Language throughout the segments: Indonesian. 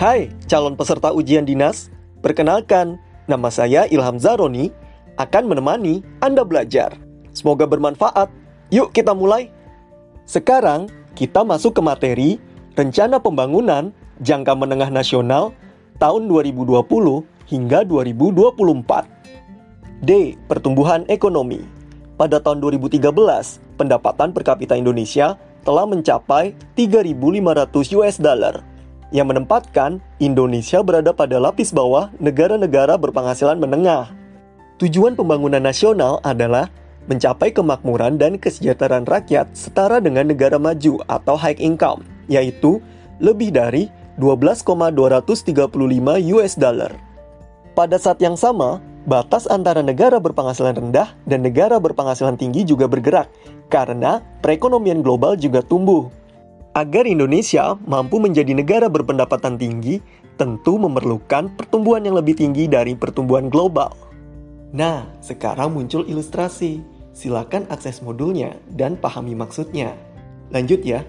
Hai, calon peserta ujian dinas. Perkenalkan, nama saya Ilham Zaroni akan menemani Anda belajar. Semoga bermanfaat. Yuk kita mulai. Sekarang kita masuk ke materi Rencana Pembangunan Jangka Menengah Nasional tahun 2020 hingga 2024. D. Pertumbuhan ekonomi. Pada tahun 2013, pendapatan per kapita Indonesia telah mencapai 3.500 US dollar yang menempatkan Indonesia berada pada lapis bawah negara-negara berpenghasilan menengah. Tujuan pembangunan nasional adalah mencapai kemakmuran dan kesejahteraan rakyat setara dengan negara maju atau high income, yaitu lebih dari 12,235 US dollar. Pada saat yang sama, batas antara negara berpenghasilan rendah dan negara berpenghasilan tinggi juga bergerak karena perekonomian global juga tumbuh. Agar Indonesia mampu menjadi negara berpendapatan tinggi, tentu memerlukan pertumbuhan yang lebih tinggi dari pertumbuhan global. Nah, sekarang muncul ilustrasi. Silakan akses modulnya dan pahami maksudnya. Lanjut ya.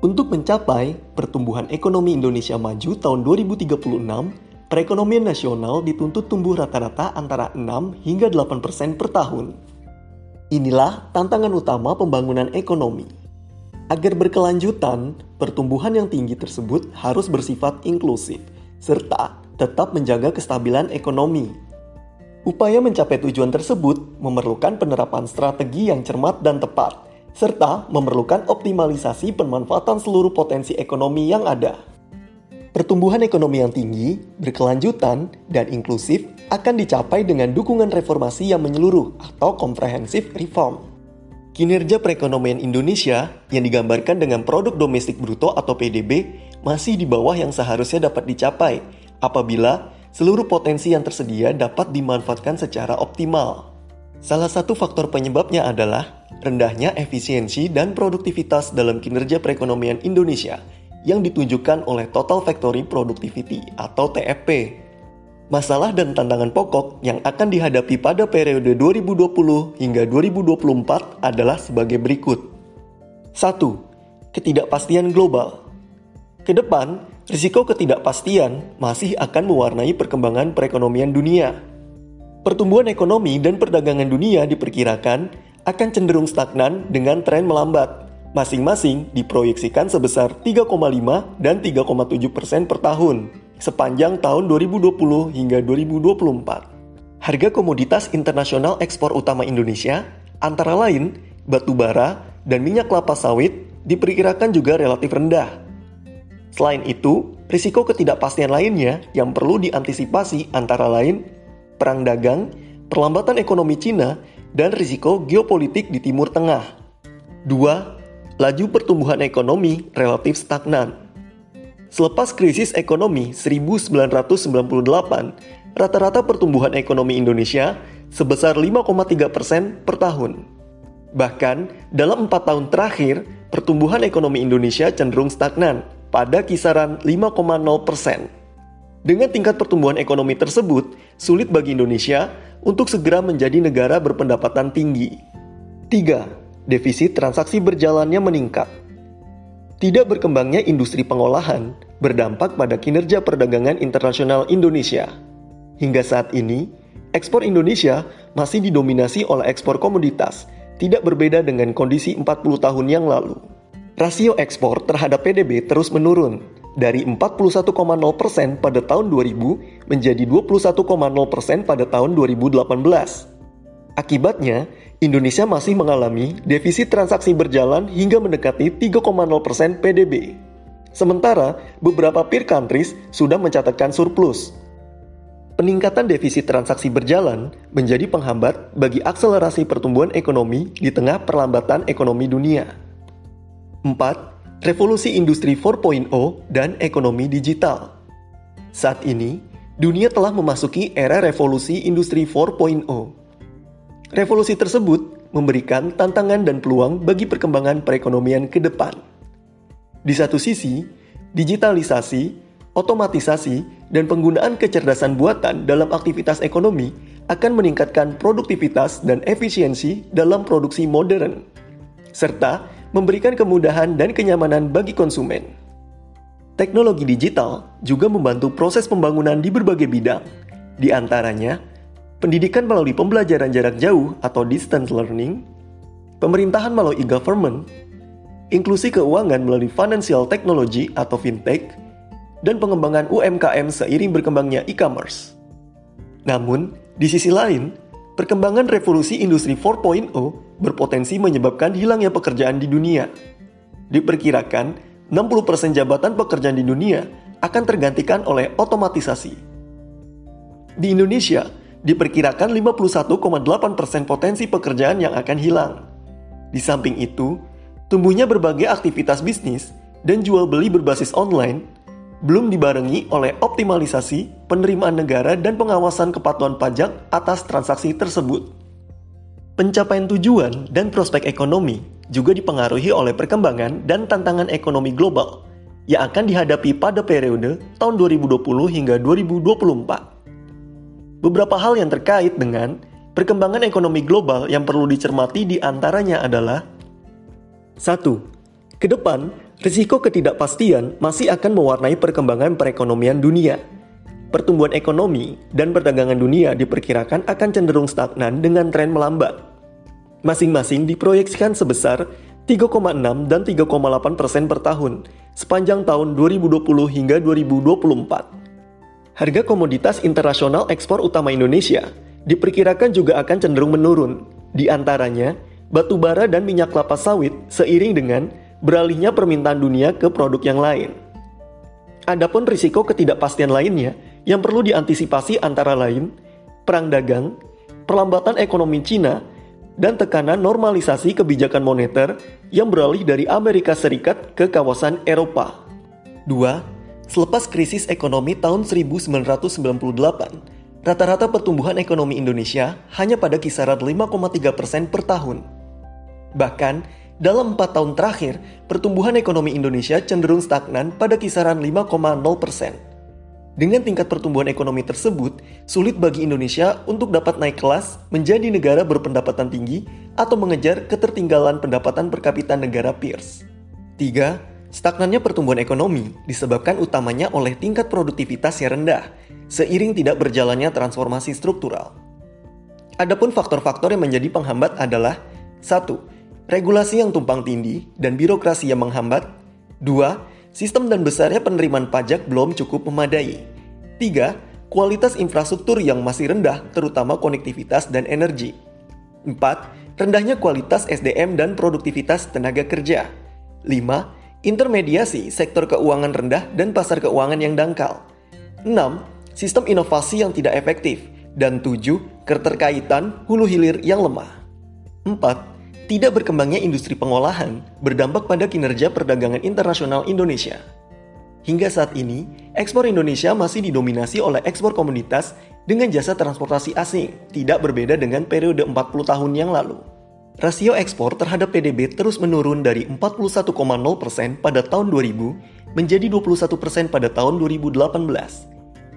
Untuk mencapai pertumbuhan ekonomi Indonesia maju tahun 2036, perekonomian nasional dituntut tumbuh rata-rata antara 6 hingga 8 persen per tahun. Inilah tantangan utama pembangunan ekonomi. Agar berkelanjutan, pertumbuhan yang tinggi tersebut harus bersifat inklusif, serta tetap menjaga kestabilan ekonomi. Upaya mencapai tujuan tersebut memerlukan penerapan strategi yang cermat dan tepat, serta memerlukan optimalisasi pemanfaatan seluruh potensi ekonomi yang ada. Pertumbuhan ekonomi yang tinggi, berkelanjutan, dan inklusif akan dicapai dengan dukungan reformasi yang menyeluruh atau comprehensive reform. Kinerja perekonomian Indonesia yang digambarkan dengan produk domestik bruto atau PDB masih di bawah yang seharusnya dapat dicapai apabila seluruh potensi yang tersedia dapat dimanfaatkan secara optimal. Salah satu faktor penyebabnya adalah rendahnya efisiensi dan produktivitas dalam kinerja perekonomian Indonesia yang ditunjukkan oleh Total Factory Productivity atau TFP masalah dan tantangan pokok yang akan dihadapi pada periode 2020 hingga 2024 adalah sebagai berikut. 1. Ketidakpastian global. Ke depan, risiko ketidakpastian masih akan mewarnai perkembangan perekonomian dunia. Pertumbuhan ekonomi dan perdagangan dunia diperkirakan akan cenderung stagnan dengan tren melambat. Masing-masing diproyeksikan sebesar 3,5 dan 3,7 persen per tahun sepanjang tahun 2020 hingga 2024. Harga komoditas internasional ekspor utama Indonesia, antara lain batu bara dan minyak kelapa sawit, diperkirakan juga relatif rendah. Selain itu, risiko ketidakpastian lainnya yang perlu diantisipasi antara lain perang dagang, perlambatan ekonomi Cina, dan risiko geopolitik di Timur Tengah. 2. Laju pertumbuhan ekonomi relatif stagnan. Selepas krisis ekonomi 1998, rata-rata pertumbuhan ekonomi Indonesia sebesar 5,3 persen per tahun. Bahkan, dalam empat tahun terakhir, pertumbuhan ekonomi Indonesia cenderung stagnan pada kisaran 5,0 persen. Dengan tingkat pertumbuhan ekonomi tersebut, sulit bagi Indonesia untuk segera menjadi negara berpendapatan tinggi. 3. Defisit transaksi berjalannya meningkat. Tidak berkembangnya industri pengolahan berdampak pada kinerja perdagangan internasional Indonesia. Hingga saat ini, ekspor Indonesia masih didominasi oleh ekspor komoditas, tidak berbeda dengan kondisi 40 tahun yang lalu. Rasio ekspor terhadap PDB terus menurun, dari 41,0% pada tahun 2000 menjadi 21,0% pada tahun 2018. Akibatnya, Indonesia masih mengalami defisit transaksi berjalan hingga mendekati 3,0% PDB. Sementara, beberapa peer countries sudah mencatatkan surplus. Peningkatan defisit transaksi berjalan menjadi penghambat bagi akselerasi pertumbuhan ekonomi di tengah perlambatan ekonomi dunia. 4. Revolusi Industri 4.0 dan ekonomi digital. Saat ini, dunia telah memasuki era revolusi Industri 4.0 Revolusi tersebut memberikan tantangan dan peluang bagi perkembangan perekonomian ke depan. Di satu sisi, digitalisasi, otomatisasi, dan penggunaan kecerdasan buatan dalam aktivitas ekonomi akan meningkatkan produktivitas dan efisiensi dalam produksi modern, serta memberikan kemudahan dan kenyamanan bagi konsumen. Teknologi digital juga membantu proses pembangunan di berbagai bidang. Di antaranya, pendidikan melalui pembelajaran jarak jauh atau distance learning, pemerintahan melalui e-government, inklusi keuangan melalui financial technology atau fintech, dan pengembangan UMKM seiring berkembangnya e-commerce. Namun, di sisi lain, perkembangan revolusi industri 4.0 berpotensi menyebabkan hilangnya pekerjaan di dunia. Diperkirakan, 60% jabatan pekerjaan di dunia akan tergantikan oleh otomatisasi. Di Indonesia, diperkirakan 51,8% potensi pekerjaan yang akan hilang. Di samping itu, tumbuhnya berbagai aktivitas bisnis dan jual beli berbasis online belum dibarengi oleh optimalisasi penerimaan negara dan pengawasan kepatuhan pajak atas transaksi tersebut. Pencapaian tujuan dan prospek ekonomi juga dipengaruhi oleh perkembangan dan tantangan ekonomi global yang akan dihadapi pada periode tahun 2020 hingga 2024. Beberapa hal yang terkait dengan perkembangan ekonomi global yang perlu dicermati di antaranya adalah 1. Ke depan, risiko ketidakpastian masih akan mewarnai perkembangan perekonomian dunia. Pertumbuhan ekonomi dan perdagangan dunia diperkirakan akan cenderung stagnan dengan tren melambat Masing-masing diproyeksikan sebesar 3,6 dan 3,8 persen per tahun sepanjang tahun 2020 hingga 2024. Harga komoditas internasional ekspor utama Indonesia diperkirakan juga akan cenderung menurun, di antaranya batu bara dan minyak kelapa sawit seiring dengan beralihnya permintaan dunia ke produk yang lain. Adapun risiko ketidakpastian lainnya yang perlu diantisipasi antara lain perang dagang, perlambatan ekonomi Cina, dan tekanan normalisasi kebijakan moneter yang beralih dari Amerika Serikat ke kawasan Eropa. 2. Selepas krisis ekonomi tahun 1998, rata-rata pertumbuhan ekonomi Indonesia hanya pada kisaran 5,3 persen per tahun. Bahkan, dalam empat tahun terakhir, pertumbuhan ekonomi Indonesia cenderung stagnan pada kisaran 5,0 persen. Dengan tingkat pertumbuhan ekonomi tersebut, sulit bagi Indonesia untuk dapat naik kelas menjadi negara berpendapatan tinggi atau mengejar ketertinggalan pendapatan per kapita negara peers. 3. Stagnannya pertumbuhan ekonomi disebabkan utamanya oleh tingkat produktivitas yang rendah, seiring tidak berjalannya transformasi struktural. Adapun faktor-faktor yang menjadi penghambat adalah 1. Regulasi yang tumpang tindih dan birokrasi yang menghambat 2 sistem dan besarnya penerimaan pajak belum cukup memadai. 3. Kualitas infrastruktur yang masih rendah, terutama konektivitas dan energi. 4. Rendahnya kualitas SDM dan produktivitas tenaga kerja. 5. Intermediasi sektor keuangan rendah dan pasar keuangan yang dangkal. 6. Sistem inovasi yang tidak efektif. Dan 7. Keterkaitan hulu hilir yang lemah. 4 tidak berkembangnya industri pengolahan berdampak pada kinerja perdagangan internasional Indonesia. Hingga saat ini, ekspor Indonesia masih didominasi oleh ekspor komoditas dengan jasa transportasi asing, tidak berbeda dengan periode 40 tahun yang lalu. Rasio ekspor terhadap PDB terus menurun dari 41,0% pada tahun 2000 menjadi 21% pada tahun 2018.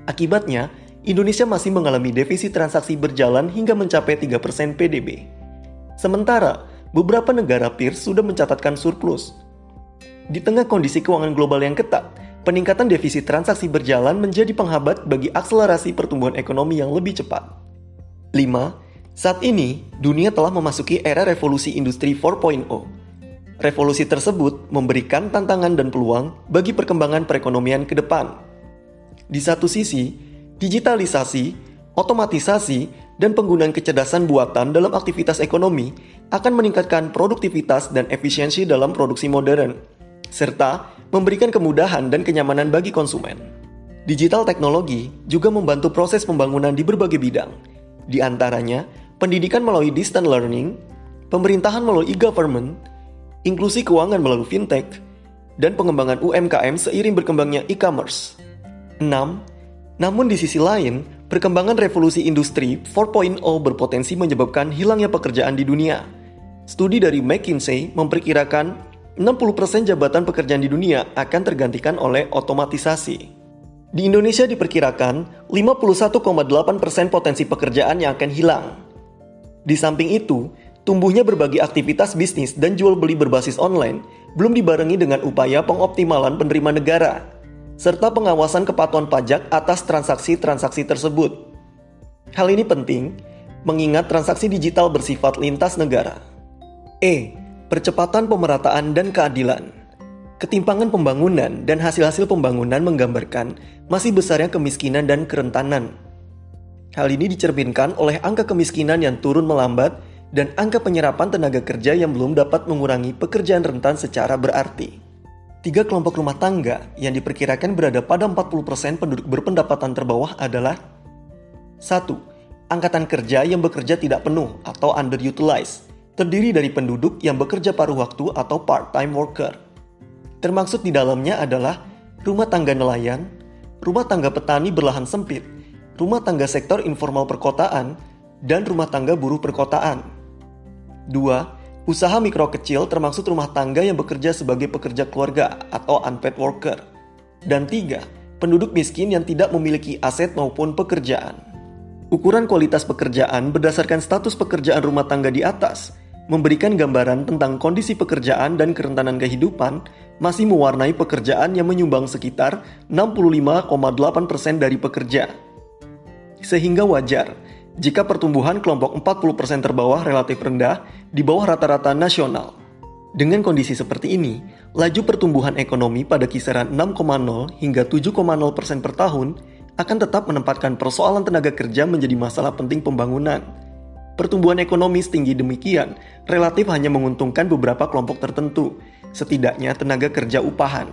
Akibatnya, Indonesia masih mengalami defisit transaksi berjalan hingga mencapai 3% PDB. Sementara, beberapa negara peers sudah mencatatkan surplus. Di tengah kondisi keuangan global yang ketat, peningkatan defisit transaksi berjalan menjadi penghambat bagi akselerasi pertumbuhan ekonomi yang lebih cepat. 5. Saat ini, dunia telah memasuki era revolusi industri 4.0. Revolusi tersebut memberikan tantangan dan peluang bagi perkembangan perekonomian ke depan. Di satu sisi, digitalisasi, otomatisasi, dan penggunaan kecerdasan buatan dalam aktivitas ekonomi akan meningkatkan produktivitas dan efisiensi dalam produksi modern, serta memberikan kemudahan dan kenyamanan bagi konsumen. Digital teknologi juga membantu proses pembangunan di berbagai bidang, di antaranya pendidikan melalui distance learning, pemerintahan melalui e-government, inklusi keuangan melalui fintech, dan pengembangan UMKM seiring berkembangnya e-commerce. 6. Namun di sisi lain, perkembangan revolusi industri 4.0 berpotensi menyebabkan hilangnya pekerjaan di dunia Studi dari McKinsey memperkirakan 60% jabatan pekerjaan di dunia akan tergantikan oleh otomatisasi. Di Indonesia diperkirakan 51,8% potensi pekerjaan yang akan hilang. Di samping itu, tumbuhnya berbagai aktivitas bisnis dan jual beli berbasis online belum dibarengi dengan upaya pengoptimalan penerimaan negara. serta pengawasan kepatuhan pajak atas transaksi-transaksi tersebut. Hal ini penting mengingat transaksi digital bersifat lintas negara. E. Percepatan pemerataan dan keadilan. Ketimpangan pembangunan dan hasil-hasil pembangunan menggambarkan masih besarnya kemiskinan dan kerentanan. Hal ini dicerminkan oleh angka kemiskinan yang turun melambat dan angka penyerapan tenaga kerja yang belum dapat mengurangi pekerjaan rentan secara berarti. Tiga kelompok rumah tangga yang diperkirakan berada pada 40% penduduk berpendapatan terbawah adalah 1. Angkatan kerja yang bekerja tidak penuh atau underutilized, terdiri dari penduduk yang bekerja paruh waktu atau part-time worker. Termaksud di dalamnya adalah rumah tangga nelayan, rumah tangga petani berlahan sempit, rumah tangga sektor informal perkotaan, dan rumah tangga buruh perkotaan. 2. Usaha mikro kecil termasuk rumah tangga yang bekerja sebagai pekerja keluarga atau unpaid worker. Dan 3. Penduduk miskin yang tidak memiliki aset maupun pekerjaan. Ukuran kualitas pekerjaan berdasarkan status pekerjaan rumah tangga di atas memberikan gambaran tentang kondisi pekerjaan dan kerentanan kehidupan masih mewarnai pekerjaan yang menyumbang sekitar 65,8% dari pekerja sehingga wajar jika pertumbuhan kelompok 40% terbawah relatif rendah di bawah rata-rata nasional. Dengan kondisi seperti ini, laju pertumbuhan ekonomi pada kisaran 6,0 hingga 7,0% per tahun akan tetap menempatkan persoalan tenaga kerja menjadi masalah penting pembangunan. Pertumbuhan ekonomi setinggi demikian relatif hanya menguntungkan beberapa kelompok tertentu, setidaknya tenaga kerja upahan.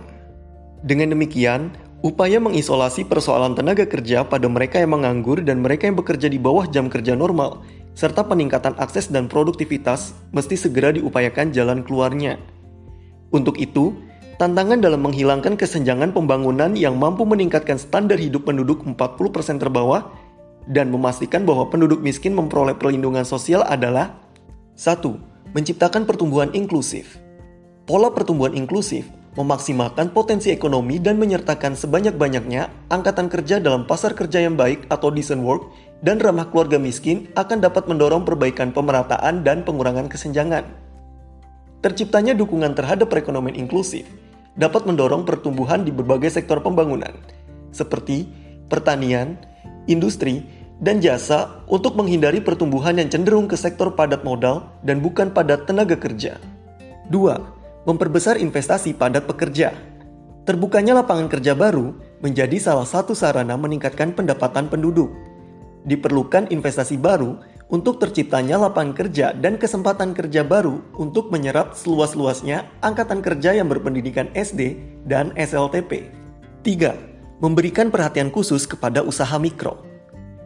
Dengan demikian, Upaya mengisolasi persoalan tenaga kerja pada mereka yang menganggur dan mereka yang bekerja di bawah jam kerja normal, serta peningkatan akses dan produktivitas mesti segera diupayakan jalan keluarnya. Untuk itu, tantangan dalam menghilangkan kesenjangan pembangunan yang mampu meningkatkan standar hidup penduduk 40% terbawah dan memastikan bahwa penduduk miskin memperoleh perlindungan sosial adalah 1. Menciptakan pertumbuhan inklusif. Pola pertumbuhan inklusif memaksimalkan potensi ekonomi dan menyertakan sebanyak-banyaknya angkatan kerja dalam pasar kerja yang baik atau decent work dan ramah keluarga miskin akan dapat mendorong perbaikan pemerataan dan pengurangan kesenjangan. Terciptanya dukungan terhadap perekonomian inklusif dapat mendorong pertumbuhan di berbagai sektor pembangunan, seperti pertanian, industri, dan jasa untuk menghindari pertumbuhan yang cenderung ke sektor padat modal dan bukan padat tenaga kerja. 2 memperbesar investasi padat pekerja. Terbukanya lapangan kerja baru menjadi salah satu sarana meningkatkan pendapatan penduduk. Diperlukan investasi baru untuk terciptanya lapangan kerja dan kesempatan kerja baru untuk menyerap seluas-luasnya angkatan kerja yang berpendidikan SD dan SLTP. 3. Memberikan perhatian khusus kepada usaha mikro.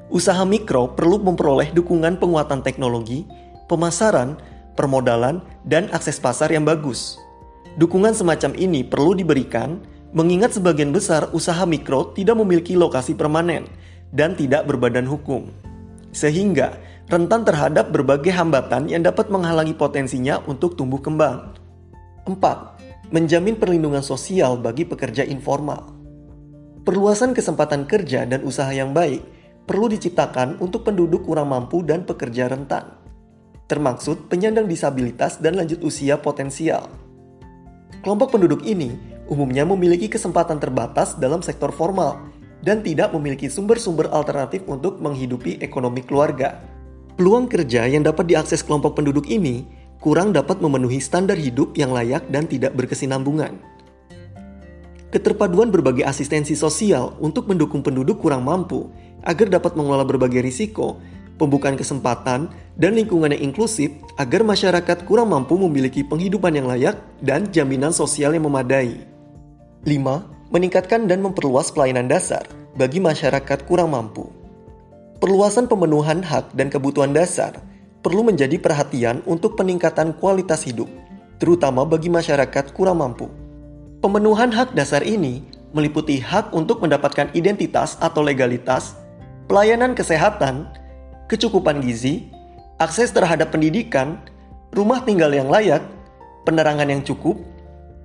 Usaha mikro perlu memperoleh dukungan penguatan teknologi, pemasaran, permodalan, dan akses pasar yang bagus. Dukungan semacam ini perlu diberikan mengingat sebagian besar usaha mikro tidak memiliki lokasi permanen dan tidak berbadan hukum. Sehingga rentan terhadap berbagai hambatan yang dapat menghalangi potensinya untuk tumbuh kembang. 4. Menjamin perlindungan sosial bagi pekerja informal. Perluasan kesempatan kerja dan usaha yang baik perlu diciptakan untuk penduduk kurang mampu dan pekerja rentan, termaksud penyandang disabilitas dan lanjut usia potensial. Kelompok penduduk ini umumnya memiliki kesempatan terbatas dalam sektor formal dan tidak memiliki sumber-sumber alternatif untuk menghidupi ekonomi keluarga. Peluang kerja yang dapat diakses kelompok penduduk ini kurang dapat memenuhi standar hidup yang layak dan tidak berkesinambungan. Keterpaduan berbagai asistensi sosial untuk mendukung penduduk kurang mampu agar dapat mengelola berbagai risiko pembukaan kesempatan, dan lingkungan yang inklusif agar masyarakat kurang mampu memiliki penghidupan yang layak dan jaminan sosial yang memadai. 5. Meningkatkan dan memperluas pelayanan dasar bagi masyarakat kurang mampu. Perluasan pemenuhan hak dan kebutuhan dasar perlu menjadi perhatian untuk peningkatan kualitas hidup, terutama bagi masyarakat kurang mampu. Pemenuhan hak dasar ini meliputi hak untuk mendapatkan identitas atau legalitas, pelayanan kesehatan, kecukupan gizi, akses terhadap pendidikan, rumah tinggal yang layak, penerangan yang cukup,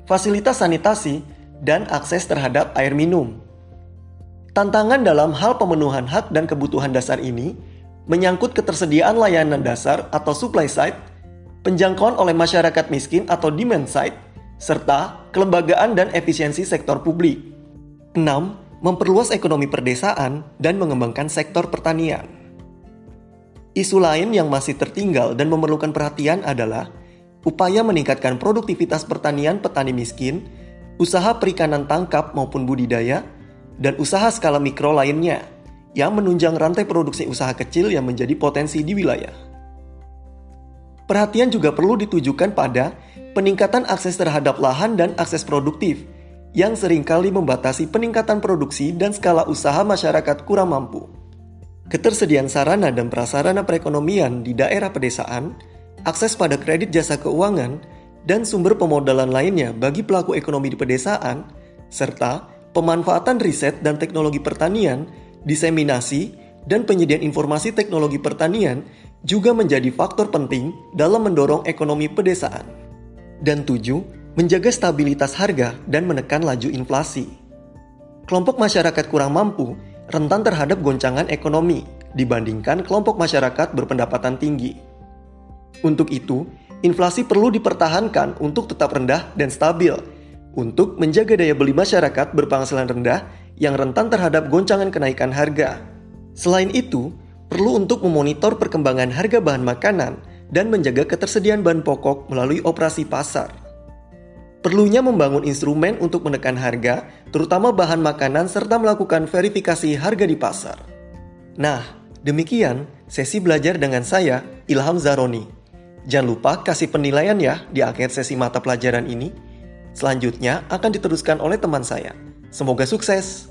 fasilitas sanitasi, dan akses terhadap air minum. Tantangan dalam hal pemenuhan hak dan kebutuhan dasar ini menyangkut ketersediaan layanan dasar atau supply side, penjangkauan oleh masyarakat miskin atau demand side, serta kelembagaan dan efisiensi sektor publik. 6. Memperluas ekonomi perdesaan dan mengembangkan sektor pertanian. Isu lain yang masih tertinggal dan memerlukan perhatian adalah upaya meningkatkan produktivitas pertanian petani miskin, usaha perikanan tangkap maupun budidaya, dan usaha skala mikro lainnya yang menunjang rantai produksi usaha kecil yang menjadi potensi di wilayah. Perhatian juga perlu ditujukan pada peningkatan akses terhadap lahan dan akses produktif yang sering kali membatasi peningkatan produksi dan skala usaha masyarakat kurang mampu ketersediaan sarana dan prasarana perekonomian di daerah pedesaan, akses pada kredit jasa keuangan, dan sumber pemodalan lainnya bagi pelaku ekonomi di pedesaan, serta pemanfaatan riset dan teknologi pertanian, diseminasi, dan penyediaan informasi teknologi pertanian juga menjadi faktor penting dalam mendorong ekonomi pedesaan. Dan tujuh, menjaga stabilitas harga dan menekan laju inflasi. Kelompok masyarakat kurang mampu rentan terhadap goncangan ekonomi dibandingkan kelompok masyarakat berpendapatan tinggi. Untuk itu, inflasi perlu dipertahankan untuk tetap rendah dan stabil untuk menjaga daya beli masyarakat berpenghasilan rendah yang rentan terhadap goncangan kenaikan harga. Selain itu, perlu untuk memonitor perkembangan harga bahan makanan dan menjaga ketersediaan bahan pokok melalui operasi pasar. Perlunya membangun instrumen untuk menekan harga, terutama bahan makanan serta melakukan verifikasi harga di pasar. Nah, demikian sesi belajar dengan saya, Ilham Zaroni. Jangan lupa kasih penilaian ya di akhir sesi mata pelajaran ini. Selanjutnya akan diteruskan oleh teman saya. Semoga sukses!